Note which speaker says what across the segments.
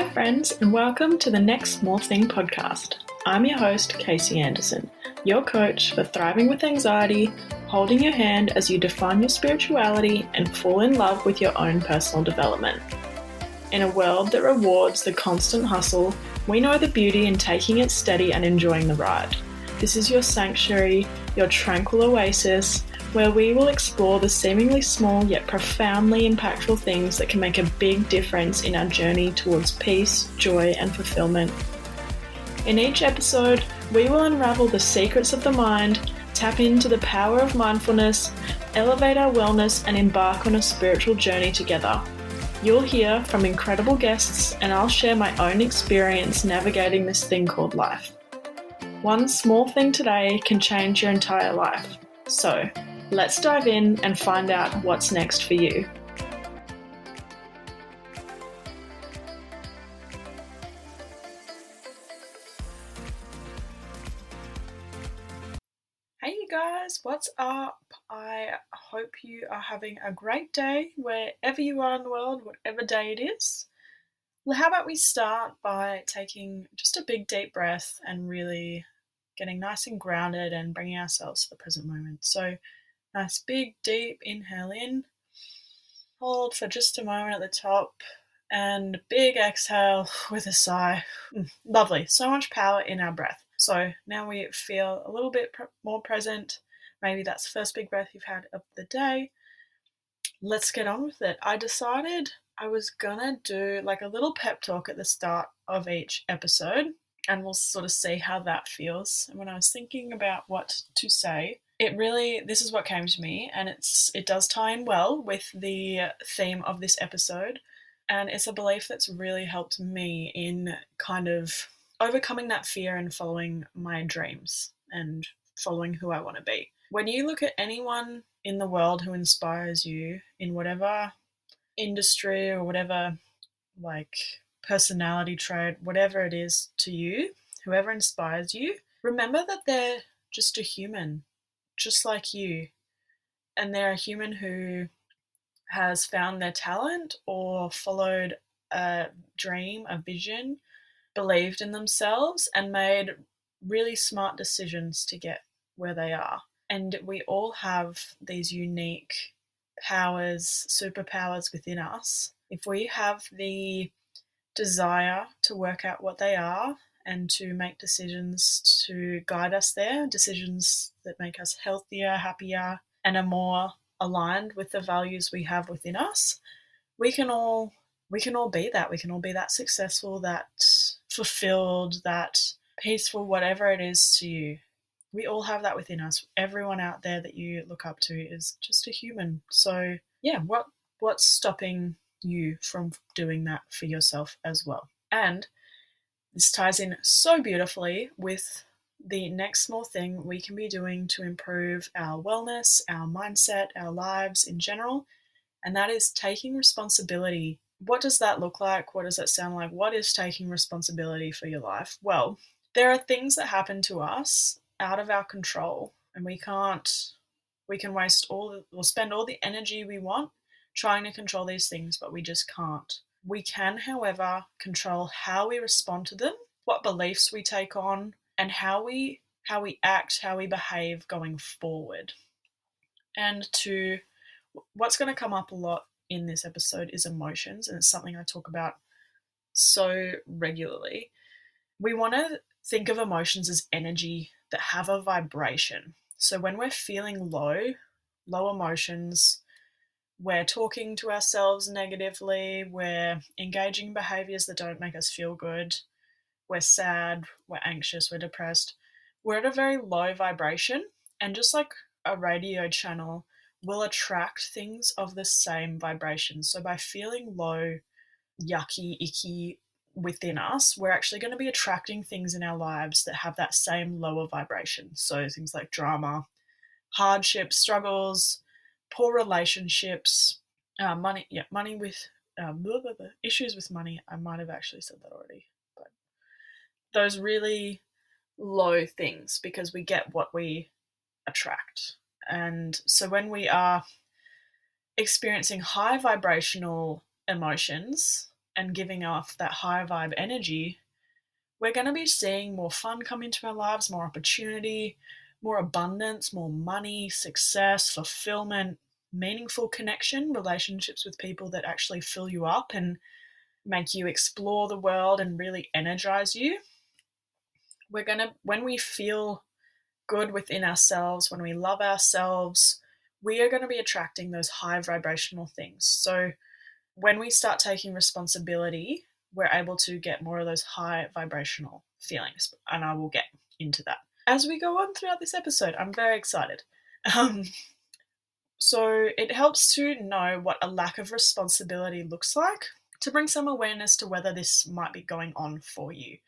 Speaker 1: Hi, friends, and welcome to the Next Small Thing podcast. I'm your host, Cayce Anderson, your coach for thriving with anxiety, holding your hand as you define your spirituality and fall in love with your own personal development. In a world that rewards the constant hustle, we know the beauty in taking it steady and enjoying the ride. This is your sanctuary, your tranquil oasis, where we will explore the seemingly small yet profoundly impactful things that can make a big difference in our journey towards peace, joy, and fulfillment. In each episode, we will unravel the secrets of the mind, tap into the power of mindfulness, elevate our wellness, and embark on a spiritual journey together. You'll hear from incredible guests, and I'll share my own experience navigating this thing called life. One small thing today can change your entire life. So, Let's dive in and find out what's next for you. Hey, you guys, what's up? I hope you are having a great day wherever you are in the world, whatever day it is. Well, how about we start by taking just a big deep breath and really getting nice and grounded and bringing ourselves to the present moment. So, Nice big deep inhale in. Hold for just a moment at the top and big exhale with a sigh. Mm, lovely. So much power in our breath. So now we feel a little bit more present. Maybe that's the first big breath you've had of the day. Let's get on with it. I decided I was gonna do like a little pep talk at the start of each episode and we'll sort of see how that feels. And when I was thinking about what to say, it really this is what came to me and it's it does tie in well with the theme of this episode and it's a belief that's really helped me in kind of overcoming that fear and following my dreams and following who I want to be. When you look at anyone in the world who inspires you in whatever industry or whatever like personality trait, whatever it is to you, whoever inspires you, remember that they're just a human just like you. And they're a human who has found their talent or followed a dream, a vision, believed in themselves, and made really smart decisions to get where they are. And we all have these unique powers, superpowers within us. If we have the desire to work out what they are and to make decisions to guide us there, decisions that make us healthier, happier, and are more aligned with the values we have within us, we can all we can all be that. We can all be that successful, that fulfilled, that peaceful, whatever it is to you. We all have that within us. Everyone out there that you look up to is just a human. So yeah, what what's stopping you from doing that for yourself as well? And this ties in so beautifully with the next small thing we can be doing to improve our wellness, our mindset, our lives in general, and that is taking responsibility. What does that look like? What does that sound like? What is taking responsibility for your life? Well, there are things that happen to us out of our control, and we can't, we can waste all, or spend all the energy we want trying to control these things, but we just can't. We can, however, control how we respond to them, what beliefs we take on, and how we how we act, how we behave going forward. And to what's going to come up a lot in this episode is emotions, and it's something I talk about so regularly. We want to think of emotions as energy that have a vibration. So when we're feeling low, low emotions, we're talking to ourselves negatively, we're engaging in behaviors that don't make us feel good, we're sad, we're anxious, we're depressed, we're at a very low vibration. And just like a radio channel will attract things of the same vibration. So by feeling low, yucky, icky within us, we're actually going to be attracting things in our lives that have that same lower vibration. So things like drama, hardship, struggles, poor relationships, uh, money, yeah, money with uh, blah, blah, blah, issues with money. I might have actually said that already, but those really low things because we get what we attract. And so when we are experiencing high vibrational emotions, and giving off that high vibe energy, we're going to be seeing more fun come into our lives, more opportunity, more abundance, more money, success, fulfillment, meaningful connection, relationships with people that actually fill you up and make you explore the world and really energize you. We're going to, when we feel good within ourselves, when we love ourselves, we are going to be attracting those high vibrational things. So when we start taking responsibility, we're able to get more of those high vibrational feelings. And I will get into that as we go on throughout this episode. I'm very excited. Um, so it helps to know what a lack of responsibility looks like to bring some awareness to whether this might be going on for you.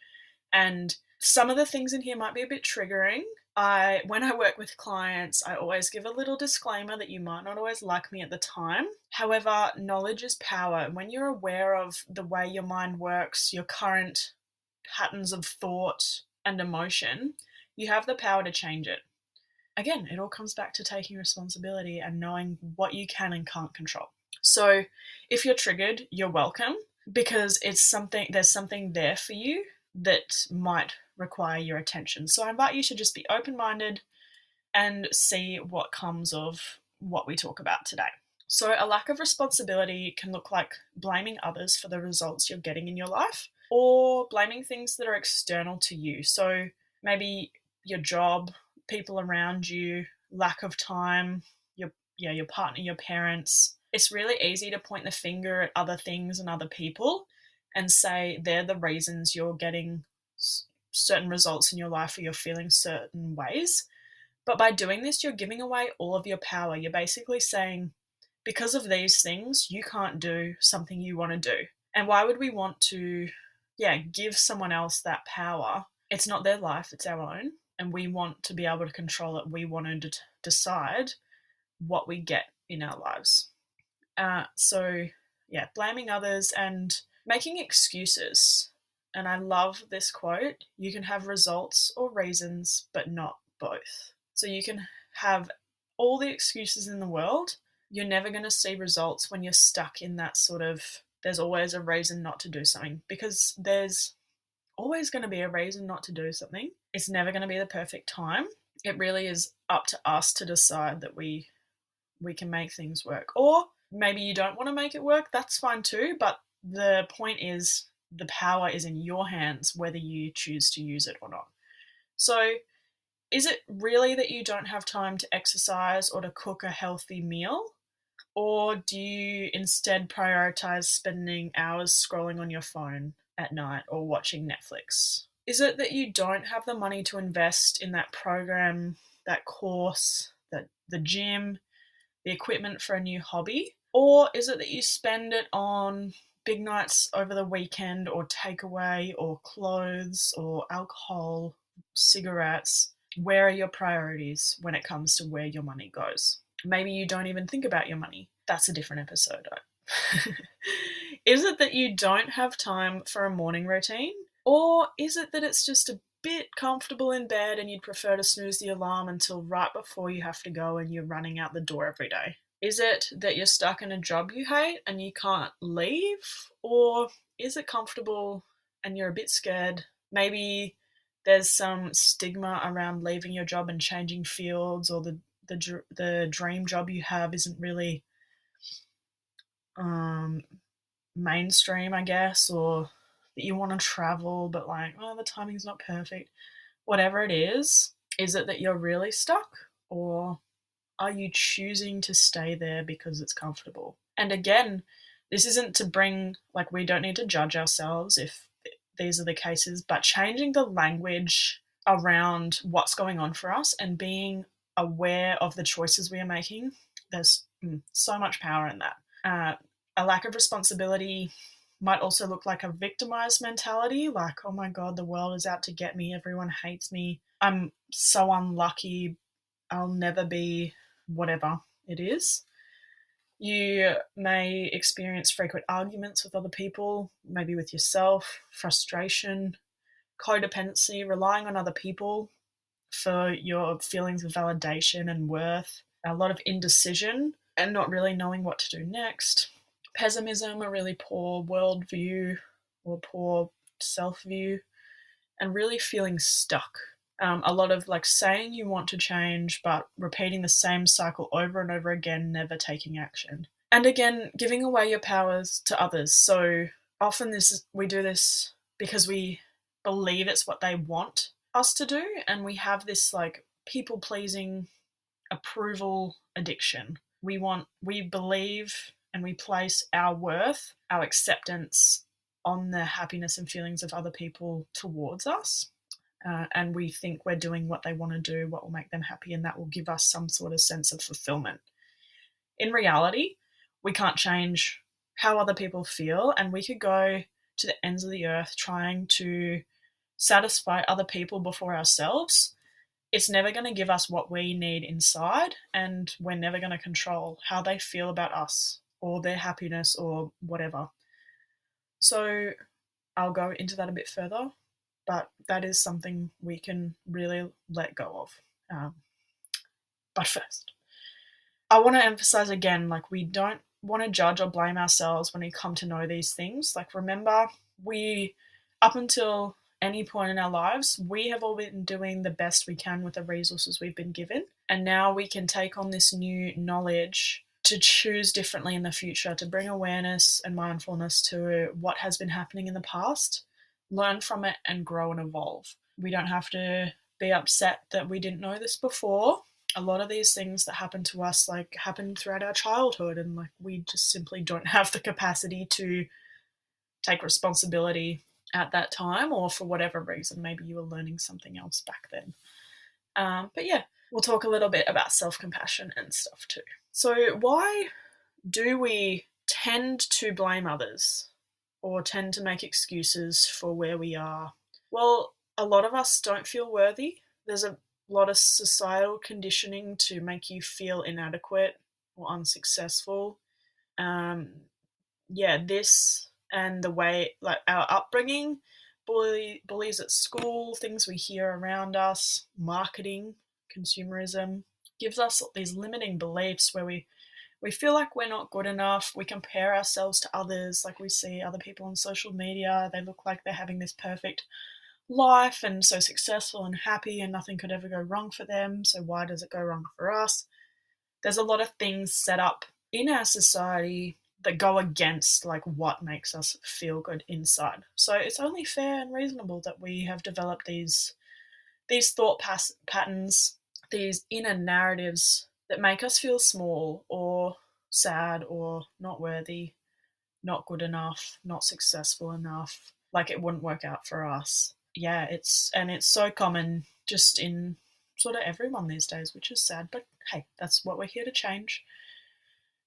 Speaker 1: And some of the things in here might be a bit triggering. I when I work with clients, I always give a little disclaimer that you might not always like me at the time. However, knowledge is power. When you're aware of the way your mind works, your current patterns of thought and emotion, you have the power to change it. Again, it all comes back to taking responsibility and knowing what you can and can't control. So, if you're triggered, you're welcome because it's something there's something there for you that might require your attention. So I invite you to just be open minded and see what comes of what we talk about today. So, a lack of responsibility can look like blaming others for the results you're getting in your life or blaming things that are external to you. So, maybe your job, people around you, lack of time, your yeah, your partner, your parents. It's really easy to point the finger at other things and other people and say they're the reasons you're getting certain results in your life or you're feeling certain ways. But by doing this, you're giving away all of your power. You're basically saying, because of these things, you can't do something you want to do. And why would we want to, yeah, give someone else that power? It's not their life, it's our own. And we want to be able to control it. We want to d- decide what we get in our lives. Uh, so, yeah, blaming others and making excuses and I love this quote you can have results or reasons, but not both. So you can have all the excuses in the world, you're never going to see results when you're stuck in that sort of there's always a reason not to do something because there's always going to be a reason not to do something. It's never going to be the perfect time. It really is up to us to decide that we we can make things work. Or maybe you don't want to make it work, that's fine too, but the point is the power is in your hands whether you choose to use it or not. So, is it really that you don't have time to exercise or to cook a healthy meal? Or do you instead prioritize spending hours scrolling on your phone at night or watching Netflix? Is it that you don't have the money to invest in that program, that course, that the gym, the equipment for a new hobby? Or is it that you spend it on big nights over the weekend or takeaway or clothes or alcohol, cigarettes, where are your priorities when it comes to where your money goes? Maybe you don't even think about your money. That's a different episode. is it that you don't have time for a morning routine? Or is it that it's just a bit comfortable in bed and you'd prefer to snooze the alarm until right before you have to go and you're running out the door every day? Is it that you're stuck in a job you hate and you can't leave? Or is it comfortable and you're a bit scared? Maybe there's some stigma around leaving your job and changing fields, or the the, the dream job you have isn't really um, mainstream, I guess, or that you want to travel, but like, oh, the timing's not perfect. Whatever it is, is it that you're really stuck, or are you choosing to stay there because it's comfortable? And again, this isn't to bring, like, we don't need to judge ourselves if these are the cases, but changing the language around what's going on for us and being aware of the choices we are making, there's mm, so much power in that. Uh, a lack of responsibility might also look like a victimized mentality like, oh my God, the world is out to get me, everyone hates me, I'm so unlucky, I'll never be whatever it is. You may experience frequent arguments with other people, maybe with yourself, frustration, codependency, relying on other people for your feelings of validation and worth, a lot of indecision and not really knowing what to do next, pessimism, a really poor worldview or poor self view, and really feeling stuck. Um, a lot of like saying you want to change, but repeating the same cycle over and over again, never taking action. And again, giving away your powers to others. So often this is, we do this because we believe it's what they want us to do, and we have this like people pleasing approval addiction. We want, we believe and we place our worth, our acceptance on the happiness and feelings of other people towards us. Uh, and we think we're doing what they want to do, what will make them happy, and that will give us some sort of sense of fulfillment. In reality, we can't change how other people feel, and we could go to the ends of the earth trying to satisfy other people before ourselves. It's never going to give us what we need inside, and we're never going to control how they feel about us or their happiness or whatever. So I'll go into that a bit further, but that is something we can really let go of. Um, but first, I want to emphasize again like, we don't want to judge or blame ourselves when we come to know these things. Like, remember, we, up until any point in our lives, we have all been doing the best we can with the resources we've been given. And now we can take on this new knowledge to choose differently in the future, to bring awareness and mindfulness to what has been happening in the past, learn from it, and grow and evolve. We don't have to be upset that we didn't know this before. A lot of these things that happen to us, like, happen throughout our childhood, and like, we just simply don't have the capacity to take responsibility at that time, or for whatever reason, maybe you were learning something else back then. Um, but yeah, we'll talk a little bit about self compassion and stuff too. So, why do we tend to blame others or tend to make excuses for where we are? Well, a lot of us don't feel worthy. There's a lot of societal conditioning to make you feel inadequate or unsuccessful. Um, yeah, this and the way, like our upbringing, bully, bullies at school, things we hear around us, marketing, consumerism, gives us these limiting beliefs where we we feel like we're not good enough. We compare ourselves to others, like we see other people on social media. They look like they're having this perfect life and so successful and happy, and nothing could ever go wrong for them. So, why does it go wrong for us? There's a lot of things set up in our society that go against like what makes us feel good inside. So it's only fair and reasonable that we have developed these these thought pas- patterns these inner narratives that make us feel small or sad or not worthy, not good enough, not successful enough, like it wouldn't work out for us. Yeah, it's and it's so common just in sort of everyone these days, which is sad, but hey, that's what we're here to change.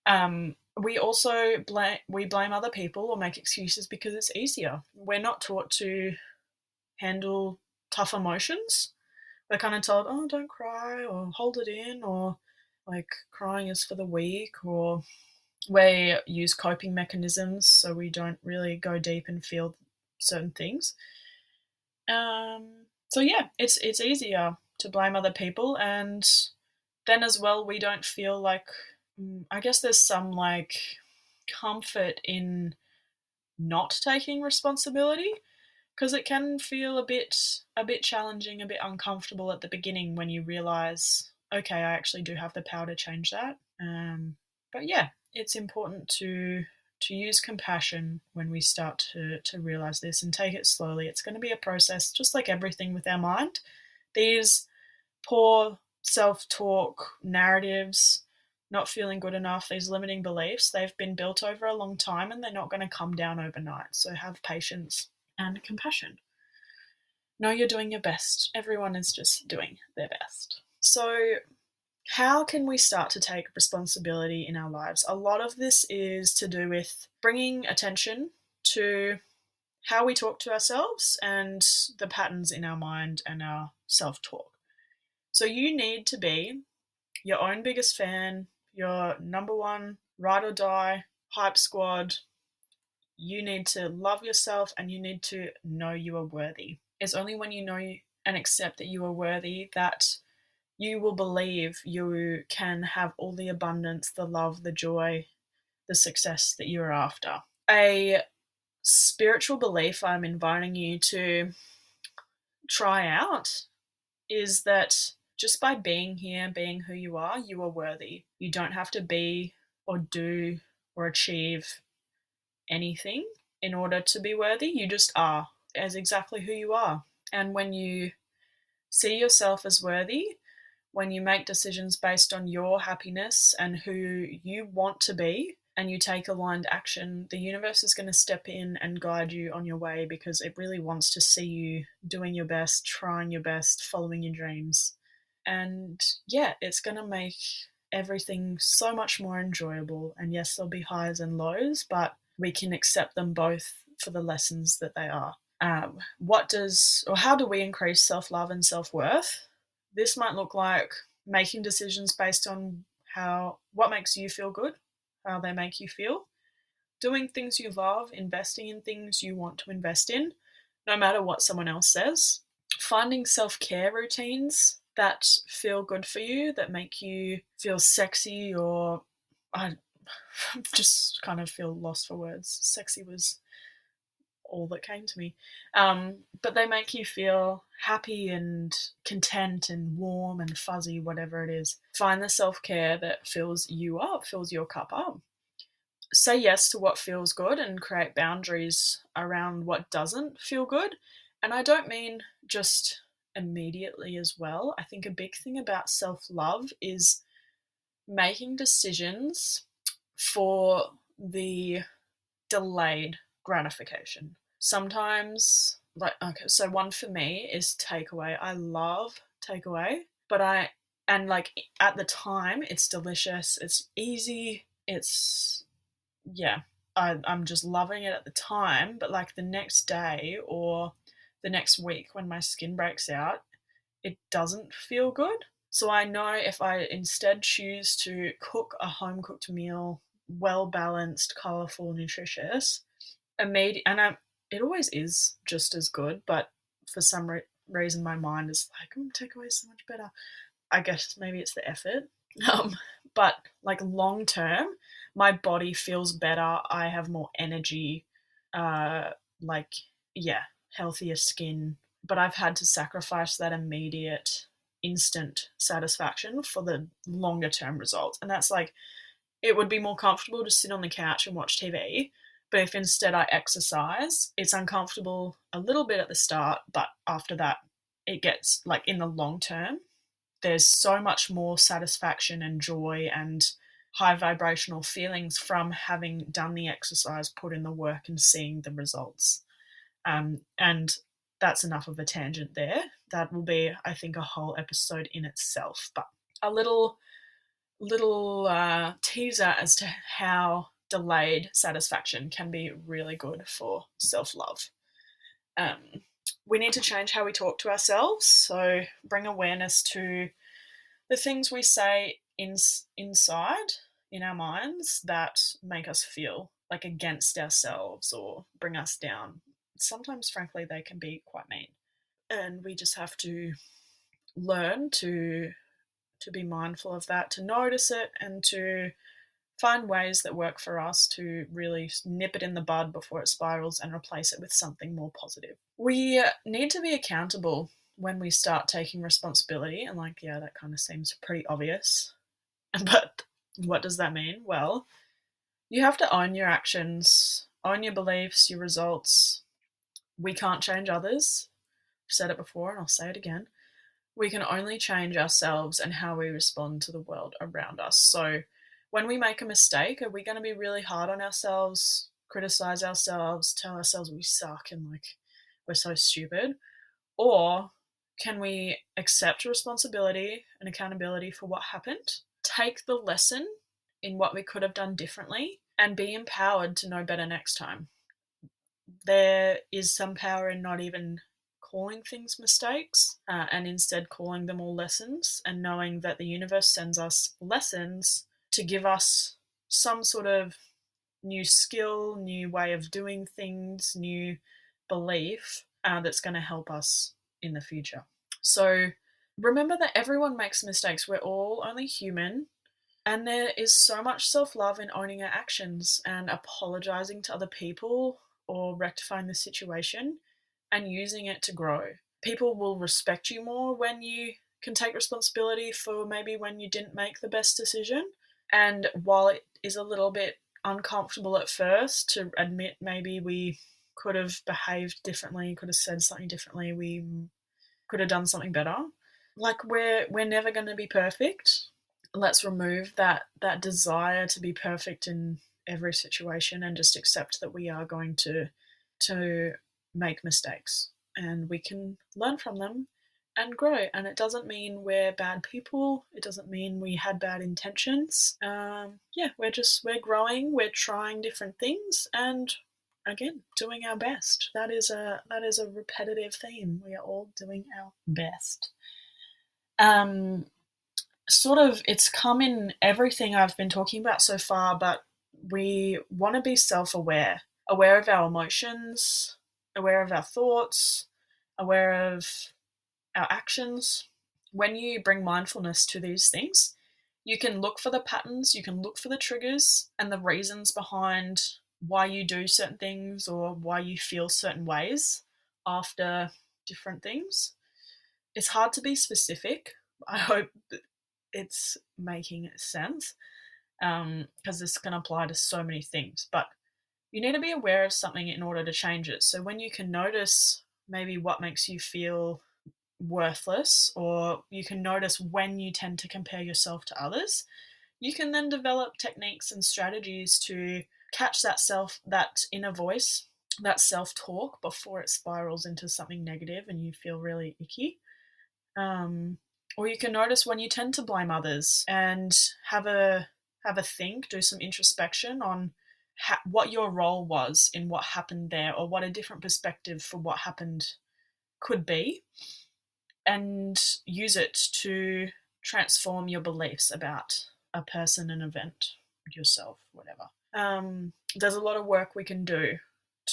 Speaker 1: Um, we also blame we blame other people or make excuses because it's easier. We're not taught to handle tough emotions we're kind of told, oh, don't cry or hold it in or like crying is for the weak or we use coping mechanisms so we don't really go deep and feel certain things. Um, so yeah, it's it's easier to blame other people and then as well we don't feel like mm, I guess there's some like comfort in not taking responsibility because it can feel a bit a bit challenging, a bit uncomfortable at the beginning when you realize, okay, I actually do have the power to change that. Um, but yeah, it's important to to use compassion when we start to to realize this and take it slowly. It's going to be a process, just like everything with our mind. These poor self-talk narratives not feeling good enough, these limiting beliefs, they've been built over a long time and they're not going to come down overnight. So have patience and compassion. Know you're doing your best. Everyone is just doing their best. So, how can we start to take responsibility in our lives? A lot of this is to do with bringing attention to how we talk to ourselves and the patterns in our mind and our self talk. So, you need to be your own biggest fan, your number one ride or die hype squad you need to love yourself and you need to know you are worthy. It's only when you know and accept that you are worthy that you will believe you can have all the abundance, the love, the joy, the success that you're after. A spiritual belief I'm inviting you to try out is that just by being here, being who you are, you are worthy. You don't have to be or do or achieve anything in order to be worthy. You just are as exactly who you are. And when you see yourself as worthy, when you make decisions based on your happiness and who you want to be, and you take aligned action, the universe is going to step in and guide you on your way because it really wants to see you doing your best, trying your best, following your dreams. And yeah, it's going to make everything so much more enjoyable. And yes, there'll be highs and lows, but we can accept them both for the lessons that they are. Um, what does, or how do we increase self love and self worth? This might look like making decisions based on how, what makes you feel good, how they make you feel, doing things you love, investing in things you want to invest in, no matter what someone else says, finding self care routines that feel good for you, that make you feel sexy or I just kind of feel lost for words. Sexy was all that came to me. Um, but they make you feel happy and content and warm and fuzzy, whatever it is. Find the self care that fills you up, fills your cup up. Say yes to what feels good and create boundaries around what doesn't feel good. And I don't mean just immediately as well. I think a big thing about self love is making decisions for the delayed gratification. Sometimes, like, okay, so one for me is takeaway. I love takeaway, but I, and like at the time, it's delicious, it's easy, it's, yeah, I, I'm just loving it at the time, but like the next day or the next week when my skin breaks out, it doesn't feel good. So I know if I instead choose to cook a home cooked meal, well balanced, colorful, nutritious, immediate, and I, it always is just as good, but for some re- reason my mind is like, oh, takeaway is so much better. I guess maybe it's the effort. Um, but like long term, my body feels better. I have more energy. Uh, like yeah, healthier skin. But I've had to sacrifice that immediate, instant satisfaction for the longer term results. And that's like, it would be more comfortable to sit on the couch and watch TV but if instead I exercise, it's uncomfortable a little bit at the start, but after that, it gets like in the long term, there's so much more satisfaction and joy and high vibrational feelings from having done the exercise, put in the work, and seeing the results. Um, and that's enough of a tangent there. That will be, I think, a whole episode in itself. But a little, little uh, teaser as to how delayed satisfaction can be really good for self love. Um, we need to change how we talk to ourselves, so bring awareness to the things we say in, inside in our minds that make us feel like against ourselves or bring us down. Sometimes, frankly, they can be quite mean, and we just have to learn to to be mindful of that, to notice it, and to find ways that work for us to really nip it in the bud before it spirals and replace it with something more positive. We need to be accountable when we start taking responsibility, and like, yeah, that kind of seems pretty obvious. But what does that mean? Well, you have to own your actions, own your beliefs, your results. We can't change others. I've said it before and I'll say it again. We can only change ourselves and how we respond to the world around us. So, when we make a mistake, are we going to be really hard on ourselves, criticize ourselves, tell ourselves we suck and like we're so stupid? Or can we accept responsibility and accountability for what happened, take the lesson in what we could have done differently, and be empowered to know better next time? There is some power in not even calling things mistakes uh, and instead calling them all lessons and knowing that the universe sends us lessons to give us some sort of new skill, new way of doing things, new belief uh, that's going to help us in the future. So remember that everyone makes mistakes. We're all only human. And there is so much self love in owning our actions and apologizing to other people or rectifying the situation and using it to grow. People will respect you more when you can take responsibility for maybe when you didn't make the best decision. And while it is a little bit uncomfortable at first to admit maybe we could have behaved differently, could have said something differently, we could have done something better. Like we're we're never going to be perfect let's remove that that desire to be perfect in every situation and just accept that we are going to to make mistakes and we can learn from them and grow. And it doesn't mean we're bad people. It doesn't mean we had bad intentions. Um, yeah we're just we're growing we're trying different things and again doing our best. That is a that is a repetitive theme. We are all doing our best. Um sort of it's come in everything I've been talking about so far, but we want to be self-aware, aware of our emotions, aware of our thoughts, aware of our actions. When you bring mindfulness to these things, you can look for the patterns, you can look for the triggers and the reasons behind why you do certain things or why you feel certain ways after different things. It's hard to be specific. I hope it's making sense because um, this can apply to so many things. But you need to be aware of something in order to change it. So when you can notice maybe what makes you feel worthless, or you can notice when you tend to compare yourself to others, you can then develop techniques and strategies to catch that self, that inner voice, that self talk before it spirals into something negative and you feel really icky. Um, or you can notice when you tend to blame others and have a have a think, do some introspection on ha- what your role was in what happened there, or what a different perspective for what happened could be, and use it to transform your beliefs about a person, an event, yourself, whatever. Um, there's a lot of work we can do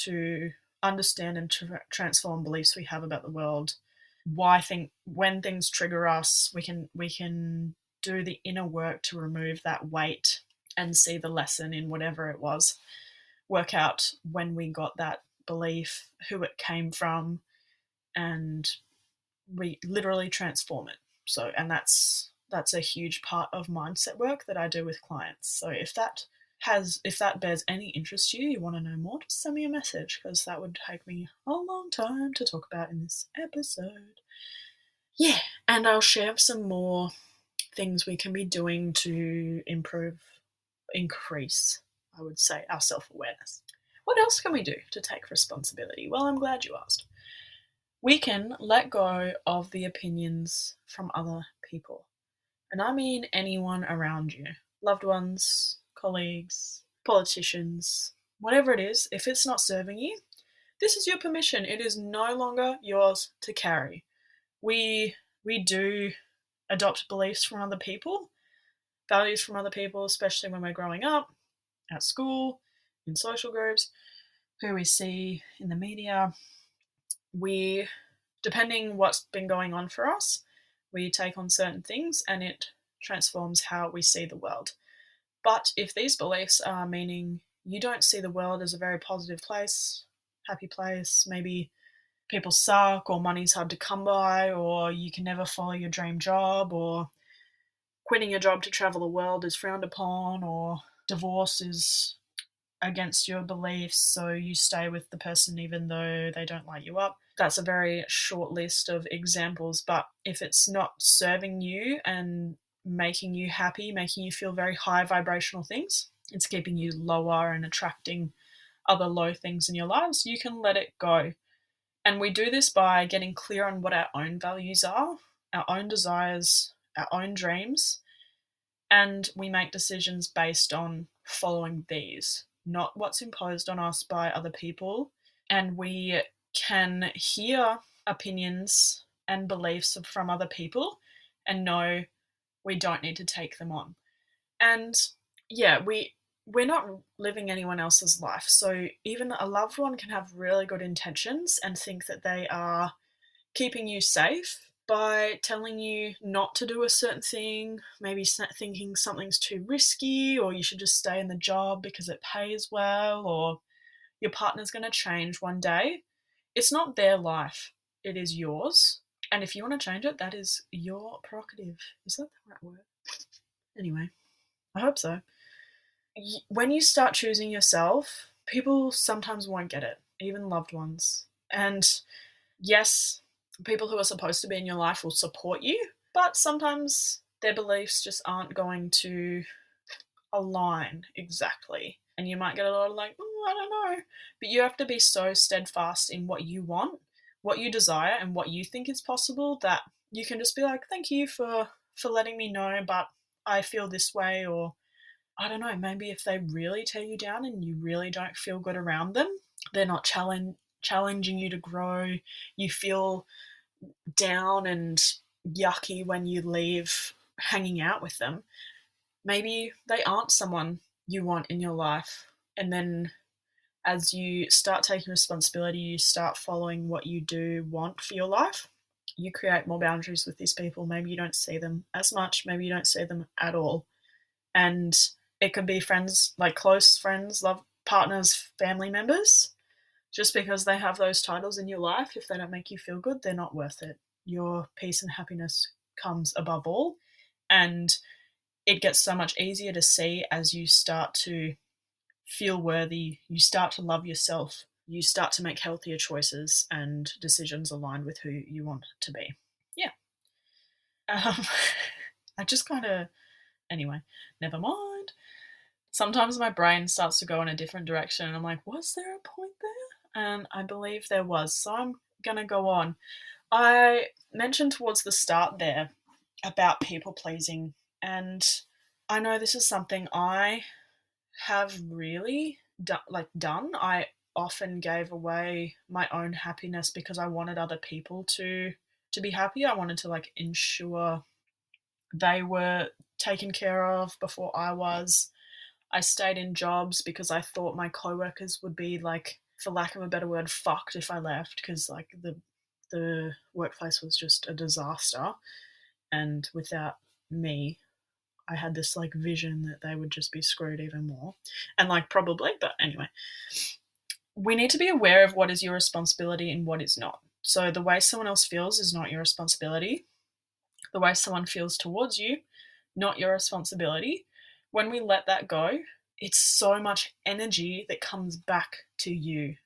Speaker 1: to understand and tra- transform beliefs we have about the world why think when things trigger us, we can we can do the inner work to remove that weight and see the lesson in whatever it was. Work out when we got that belief, who it came from, and we literally transform it. So, and that's that's a huge part of mindset work that I do with clients. So, if that has if that bears any interest to you, you want to know more, just send me a message because that would take me a long time to talk about in this episode. Yeah, and I'll share some more things we can be doing to improve, increase, I would say, our self awareness. What else can we do to take responsibility? Well, I'm glad you asked. We can let go of the opinions from other people. And I mean anyone around you loved ones, colleagues, politicians, whatever it is, if it's not serving you, this is your permission. It is no longer yours to carry. We we do adopt beliefs from other people, values from other people, especially when we're growing up, at school, in social groups, who we see in the media. We, depending what's been going on for us, we take on certain things and it transforms how we see the world. But if these beliefs are meaning you don't see the world as a very positive place, happy place, maybe people suck, or money's hard to come by, or you can never follow your dream job, or quitting your job to travel the world is frowned upon, or divorce is against your beliefs, so you stay with the person even though they don't light you up. That's a very short list of examples, but if it's not serving you and making you happy, making you feel very high vibrational things. It's keeping you lower and attracting other low things in your lives. You can let it go. And we do this by getting clear on what our own values are, our own desires, our own dreams, and we make decisions based on following these, not what's imposed on us by other people. And we can hear opinions and beliefs from other people and know we don't need to take them on. And yeah, we we're not living anyone else's life. So even a loved one can have really good intentions and think that they are keeping you safe by telling you not to do a certain thing, maybe thinking something's too risky, or you should just stay in the job because it pays well, or your partner's going to change one day. It's not their life, it is yours. And if you want to change it, that is your prerogative. Is that the right word? Anyway, I hope so. When you start choosing yourself, people sometimes won't get it, even loved ones. And yes, people who are supposed to be in your life will support you, but sometimes their beliefs just aren't going to align exactly. And you might get a lot of like, oh, I don't know. But you have to be so steadfast in what you want, what you desire, and what you think is possible that you can just be like, thank you for for letting me know, but I feel this way, or I don't know, maybe if they really tear you down and you really don't feel good around them, they're not challenge, challenging you to grow, you feel down and yucky when you leave hanging out with them, maybe they aren't someone you want in your life. And then as you start taking responsibility, you start following what you do want for your life. You create more boundaries with these people. Maybe you don't see them as much, maybe you don't see them at all. And it could be friends, like close friends, love partners, family members. Just because they have those titles in your life, if they don't make you feel good, they're not worth it. Your peace and happiness comes above all. And it gets so much easier to see as you start to feel worthy, you start to love yourself, you start to make healthier choices and decisions aligned with who you want to be. Yeah. Um, I just kind of, anyway, never mind. Sometimes my brain starts to go in a different direction, and I'm like, was there a point there? And I believe there was. So I'm going to go on. I mentioned towards the start there about people pleasing and I know this is something I have really do- like done. I often gave away my own happiness because I wanted other people to to be happy. I wanted to like ensure they were taken care of before I was. I stayed in jobs because I thought my coworkers would be like for lack of a better word fucked if I left because like the the workplace was just a disaster and without me I had this like vision that they would just be screwed even more. And like probably, but anyway. We need to be aware of what is your responsibility and what is not. So the way someone else feels is not your responsibility. The way someone feels towards you, not your responsibility. When we let that go, it's so much energy that comes back to you.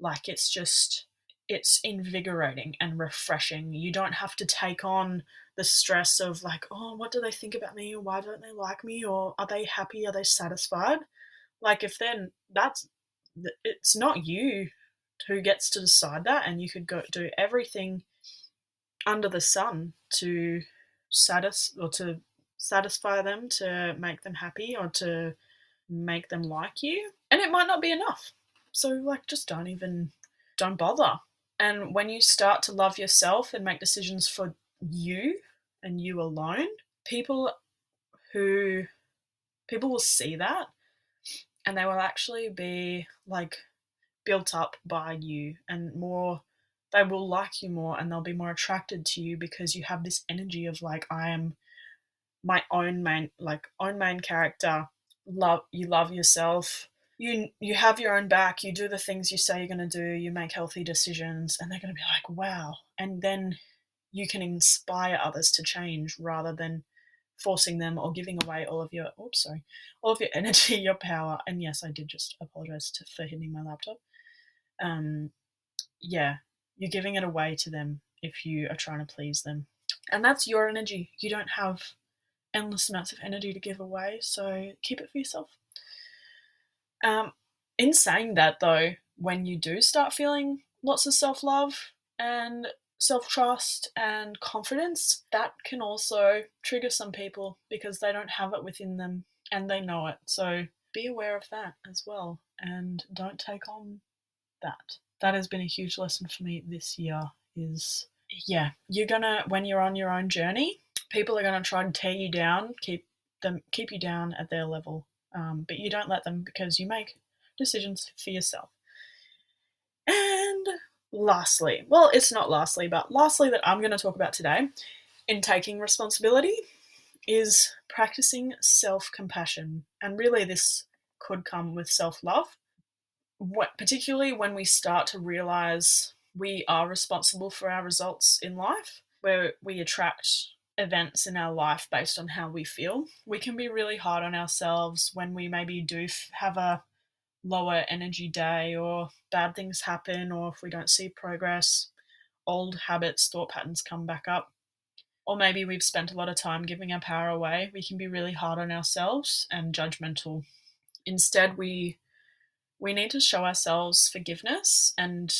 Speaker 1: Like it's just it's invigorating and refreshing. You don't have to take on the stress of like, oh, what do they think about me? Or why don't they like me? Or are they happy? Are they satisfied? Like, if then that's it's not you who gets to decide that, and you could go do everything under the sun to satis or to satisfy them, to make them happy, or to make them like you, and it might not be enough. So, like, just don't even don't bother. And when you start to love yourself and make decisions for you and you alone, people who people will see that and they will actually be like built up by you and more they will like you more and they'll be more attracted to you because you have this energy of like I am my own main like own main character love you love yourself. You you have your own back. You do the things you say you're going to do. You make healthy decisions and they're going to be like wow. And then you can inspire others to change rather than forcing them or giving away all of your oops sorry all of your energy your power. And yes i did just apologize to, for hitting my laptop. Um yeah you're giving it away to them if you are trying to please them. And that's your energy. You don't have endless amounts of energy to give away so keep it for yourself um, in saying that, though, when you do start feeling lots of self love and self trust and confidence, that can also trigger some people because they don't have it within them and they know it. So be aware of that as well and don't take on that. That has been a huge lesson for me this year is yeah, you're gonna when you're on your own journey, people are gonna try and tear you down, keep them keep you down at their level um, but you don't let them because you make decisions for yourself. And lastly, well, it's not lastly, but lastly, that I'm going to talk about today in taking responsibility is practicing self compassion. And really, this could come with self love, particularly when we start to realize we are responsible for our results in life, where we attract events in our life based on how we feel. We can be really hard on ourselves when we maybe do have a lower energy day or bad things happen or if we don't see progress, old habits, thought patterns come back up. Or maybe we've spent a lot of time giving our power away. We can be really hard on ourselves and judgmental. Instead, we we need to show ourselves forgiveness and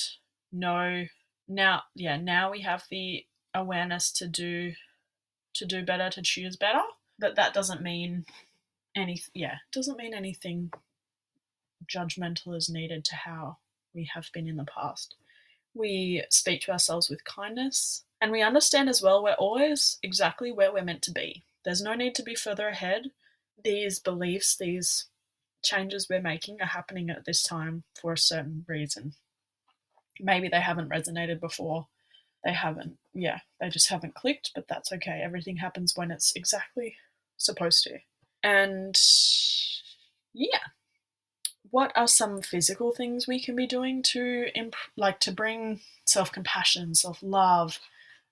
Speaker 1: know now yeah, now we have the awareness to do to do better, to choose better. But that doesn't mean any yeah, doesn't mean anything judgmental is needed to how we have been in the past. We speak to ourselves with kindness, and we understand as well we're always exactly where we're meant to be. There's no need to be further ahead. These beliefs, these changes we're making are happening at this time for a certain reason. Maybe they haven't resonated before. They haven't, yeah, they just haven't clicked, but that's okay. Everything happens when it's exactly supposed to. And yeah, what are some physical things we can be doing to imp- like to bring self-compassion self-love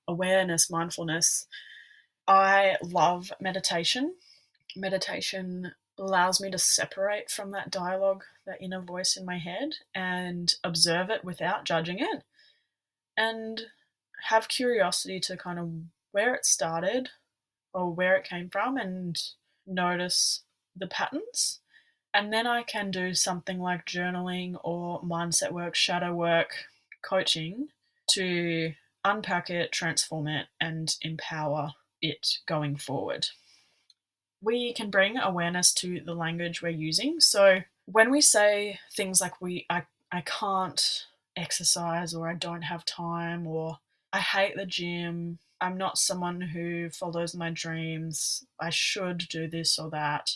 Speaker 1: awareness mindfulness i love meditation meditation allows me to separate from that dialogue that inner voice in my head and observe it without judging it and have curiosity to kind of where it started or where it came from and notice the patterns and then I can do something like journaling or mindset work, shadow work, coaching to unpack it, transform it, and empower it going forward. We can bring awareness to the language we're using. So when we say things like we I, I can't exercise or I don't have time or I hate the gym, I'm not someone who follows my dreams, I should do this or that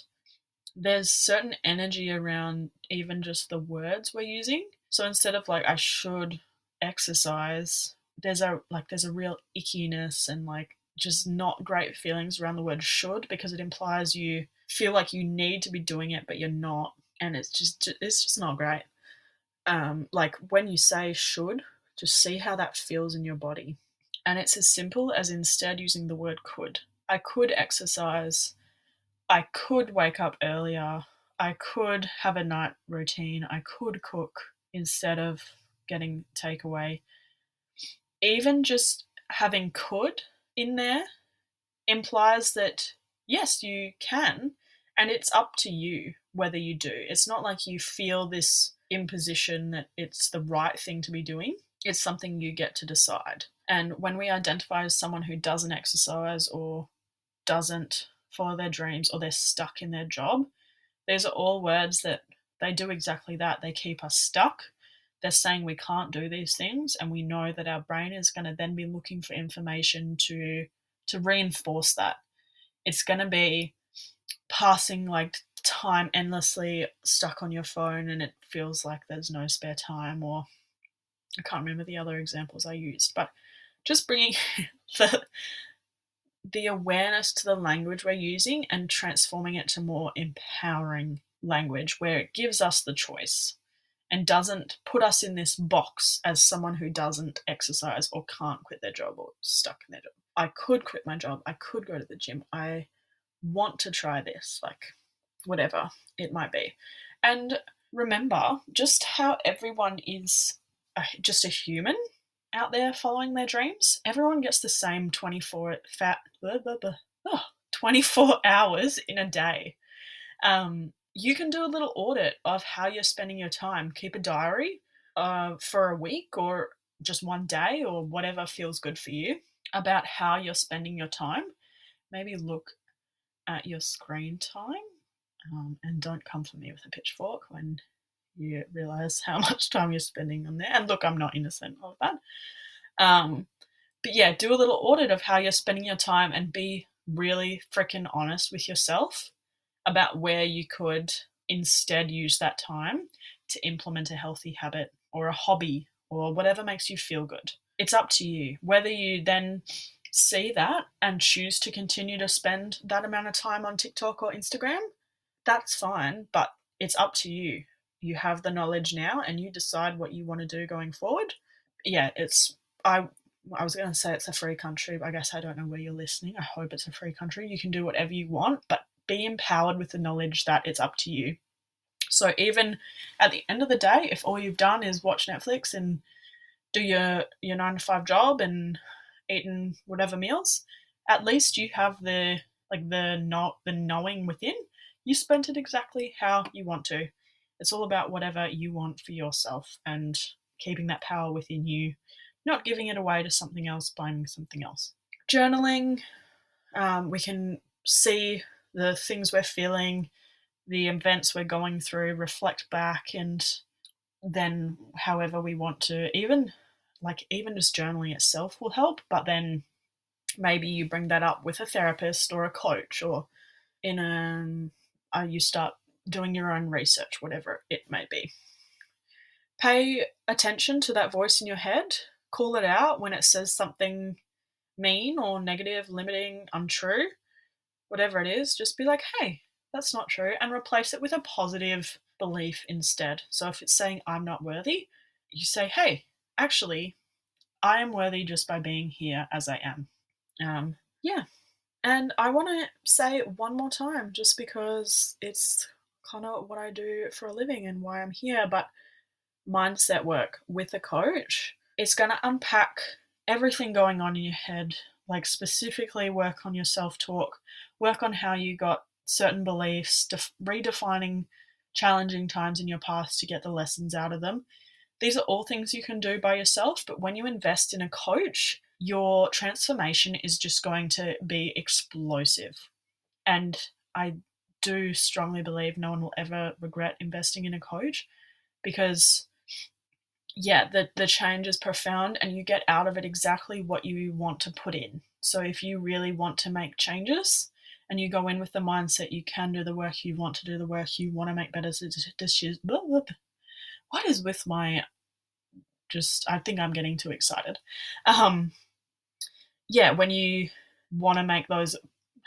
Speaker 1: there's certain energy around even just the words we're using. So instead of like I should exercise, there's a like there's a real ickiness and like just not great feelings around the word should because it implies you feel like you need to be doing it but you're not and it's just it's just not great. Um like when you say should, just see how that feels in your body. And it's as simple as instead using the word could. I could exercise I could wake up earlier. I could have a night routine. I could cook instead of getting takeaway. Even just having could in there implies that yes, you can, and it's up to you whether you do. It's not like you feel this imposition that it's the right thing to be doing. It's something you get to decide. And when we identify as someone who doesn't exercise or doesn't follow their dreams or they're stuck in their job. These are all words that they do exactly that. They keep us stuck. They're saying we can't do these things, and we know that our brain is going to then be looking for information to to reinforce that. It's going to be passing like time endlessly stuck on your phone, and it feels like there's no spare time. Or I can't remember the other examples I used, but just bringing the the awareness to the language we're using and transforming it to more empowering language where it gives us the choice and doesn't put us in this box as someone who doesn't exercise or can't quit their job or stuck in their job. I could quit my job. I could go to the gym. I want to try this, like whatever it might be. And remember just how everyone is a, just a human out there following their dreams, everyone gets the same 24 fat blah, blah, blah, oh, 24 hours in a day. Um, you can do a little audit of how you're spending your time. Keep a diary uh, for a week or just one day or whatever feels good for you about how you're spending your time. Maybe look at your screen time um, and don't come for me with a pitchfork when you realize how much time you're spending on there. And look, I'm not innocent of that. Um, but yeah, do a little audit of how you're spending your time and be really freaking honest with yourself about where you could instead use that time to implement a healthy habit or a hobby or whatever makes you feel good. It's up to you. Whether you then see that and choose to continue to spend that amount of time on TikTok or Instagram, that's fine, but it's up to you. You have the knowledge now and you decide what you want to do going forward. Yeah, it's I I was going to say it's a free country, but I guess I don't know where you're listening. I hope it's a free country. You can do whatever you want, but be empowered with the knowledge that it's up to you. So even at the end of the day, if all you've done is watch Netflix and do your your nine to five job and eating whatever meals, at least you have the like the not the knowing within. You spent it exactly how you want to. It's all about whatever you want for yourself and keeping that power within you, not giving it away to something else, buying something else. Journaling, um, we can see the things we're feeling, the events we're going through, reflect back, and then however we want to, even like even just journaling itself will help, but then maybe you bring that up with a therapist or a coach or in a uh, you start doing your own research whatever it may be pay attention to that voice in your head call it out when it says something mean or negative limiting untrue whatever it is, just be like, hey, that's not true, and replace it with a positive belief instead. So if it's saying, I'm not worthy, you say, hey, actually, I am worthy just by being here as I am. Um, yeah. And I want to say it one more time just because it's kind of what I do for a living and why I'm here. But mindset work with a coach, it's going to unpack everything going on in your head, like specifically work on your self talk, work on how you got certain beliefs, def- redefining challenging times in your past to get the lessons out of them. These are all things you can do by yourself, but when you invest in a coach, your transformation is just going to be explosive. And I do strongly believe no one will ever regret investing in a coach because yeah, the, the change is profound and you get out of it exactly what you want to put in. So if you really want to make changes, and you go in with the mindset you can do the work, you want to do the work, you want to make better decisions. What is with my just? I think I'm getting too excited. Um, yeah, when you want to make those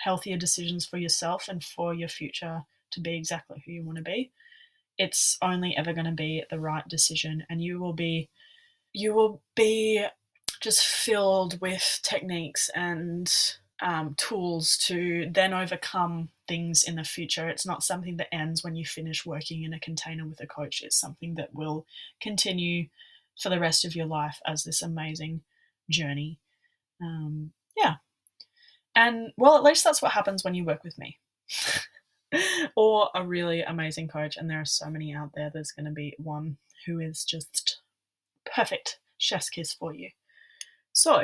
Speaker 1: healthier decisions for yourself and for your future to be exactly who you want to be, it's only ever going to be the right decision, and you will be, you will be just filled with techniques and um, tools to then overcome things in the future. It's not something that ends when you finish working in a container with a coach. It's something that will continue for the rest of your life as this amazing journey. Um, yeah. And well, at least that's what happens when you work with me. or a really amazing coach. And there are so many out there. There's going to be one who is just perfect chef's kiss for you. So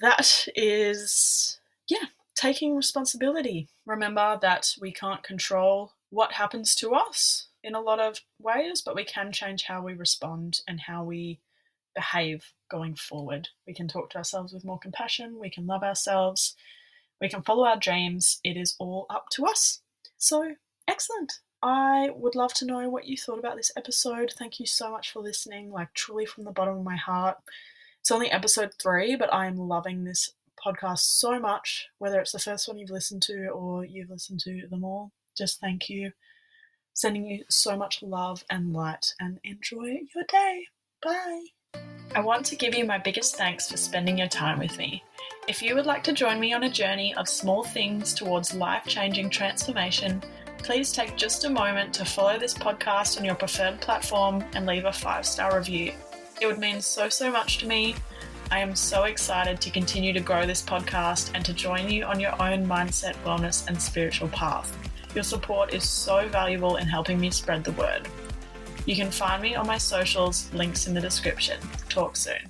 Speaker 1: that is yeah, taking responsibility. Remember that we can't control what happens to us in a lot of ways, but we can change how we respond and how we behave going forward. We can talk to ourselves with more compassion, we can love ourselves, we can follow our dreams. It is all up to us. So, excellent. I would love to know what you thought about this episode. Thank you so much for listening, like truly from the bottom of my heart. It's only episode three, but I'm loving this podcast so much, whether it's the first one you've listened to or you've listened to them all. Just thank you. Sending you so much love and light and enjoy your day. Bye. I want to give you my biggest thanks for spending your time with me. If you would like to join me on a journey of small things towards life changing transformation, please take just a moment to follow this podcast on your preferred platform and leave a five star review. It would mean so, so much to me I am so excited to continue to grow this podcast and to join you on your own mindset, wellness, and spiritual path. Your support is so valuable in helping me spread the word. You can find me on my socials, links in the description. Talk soon.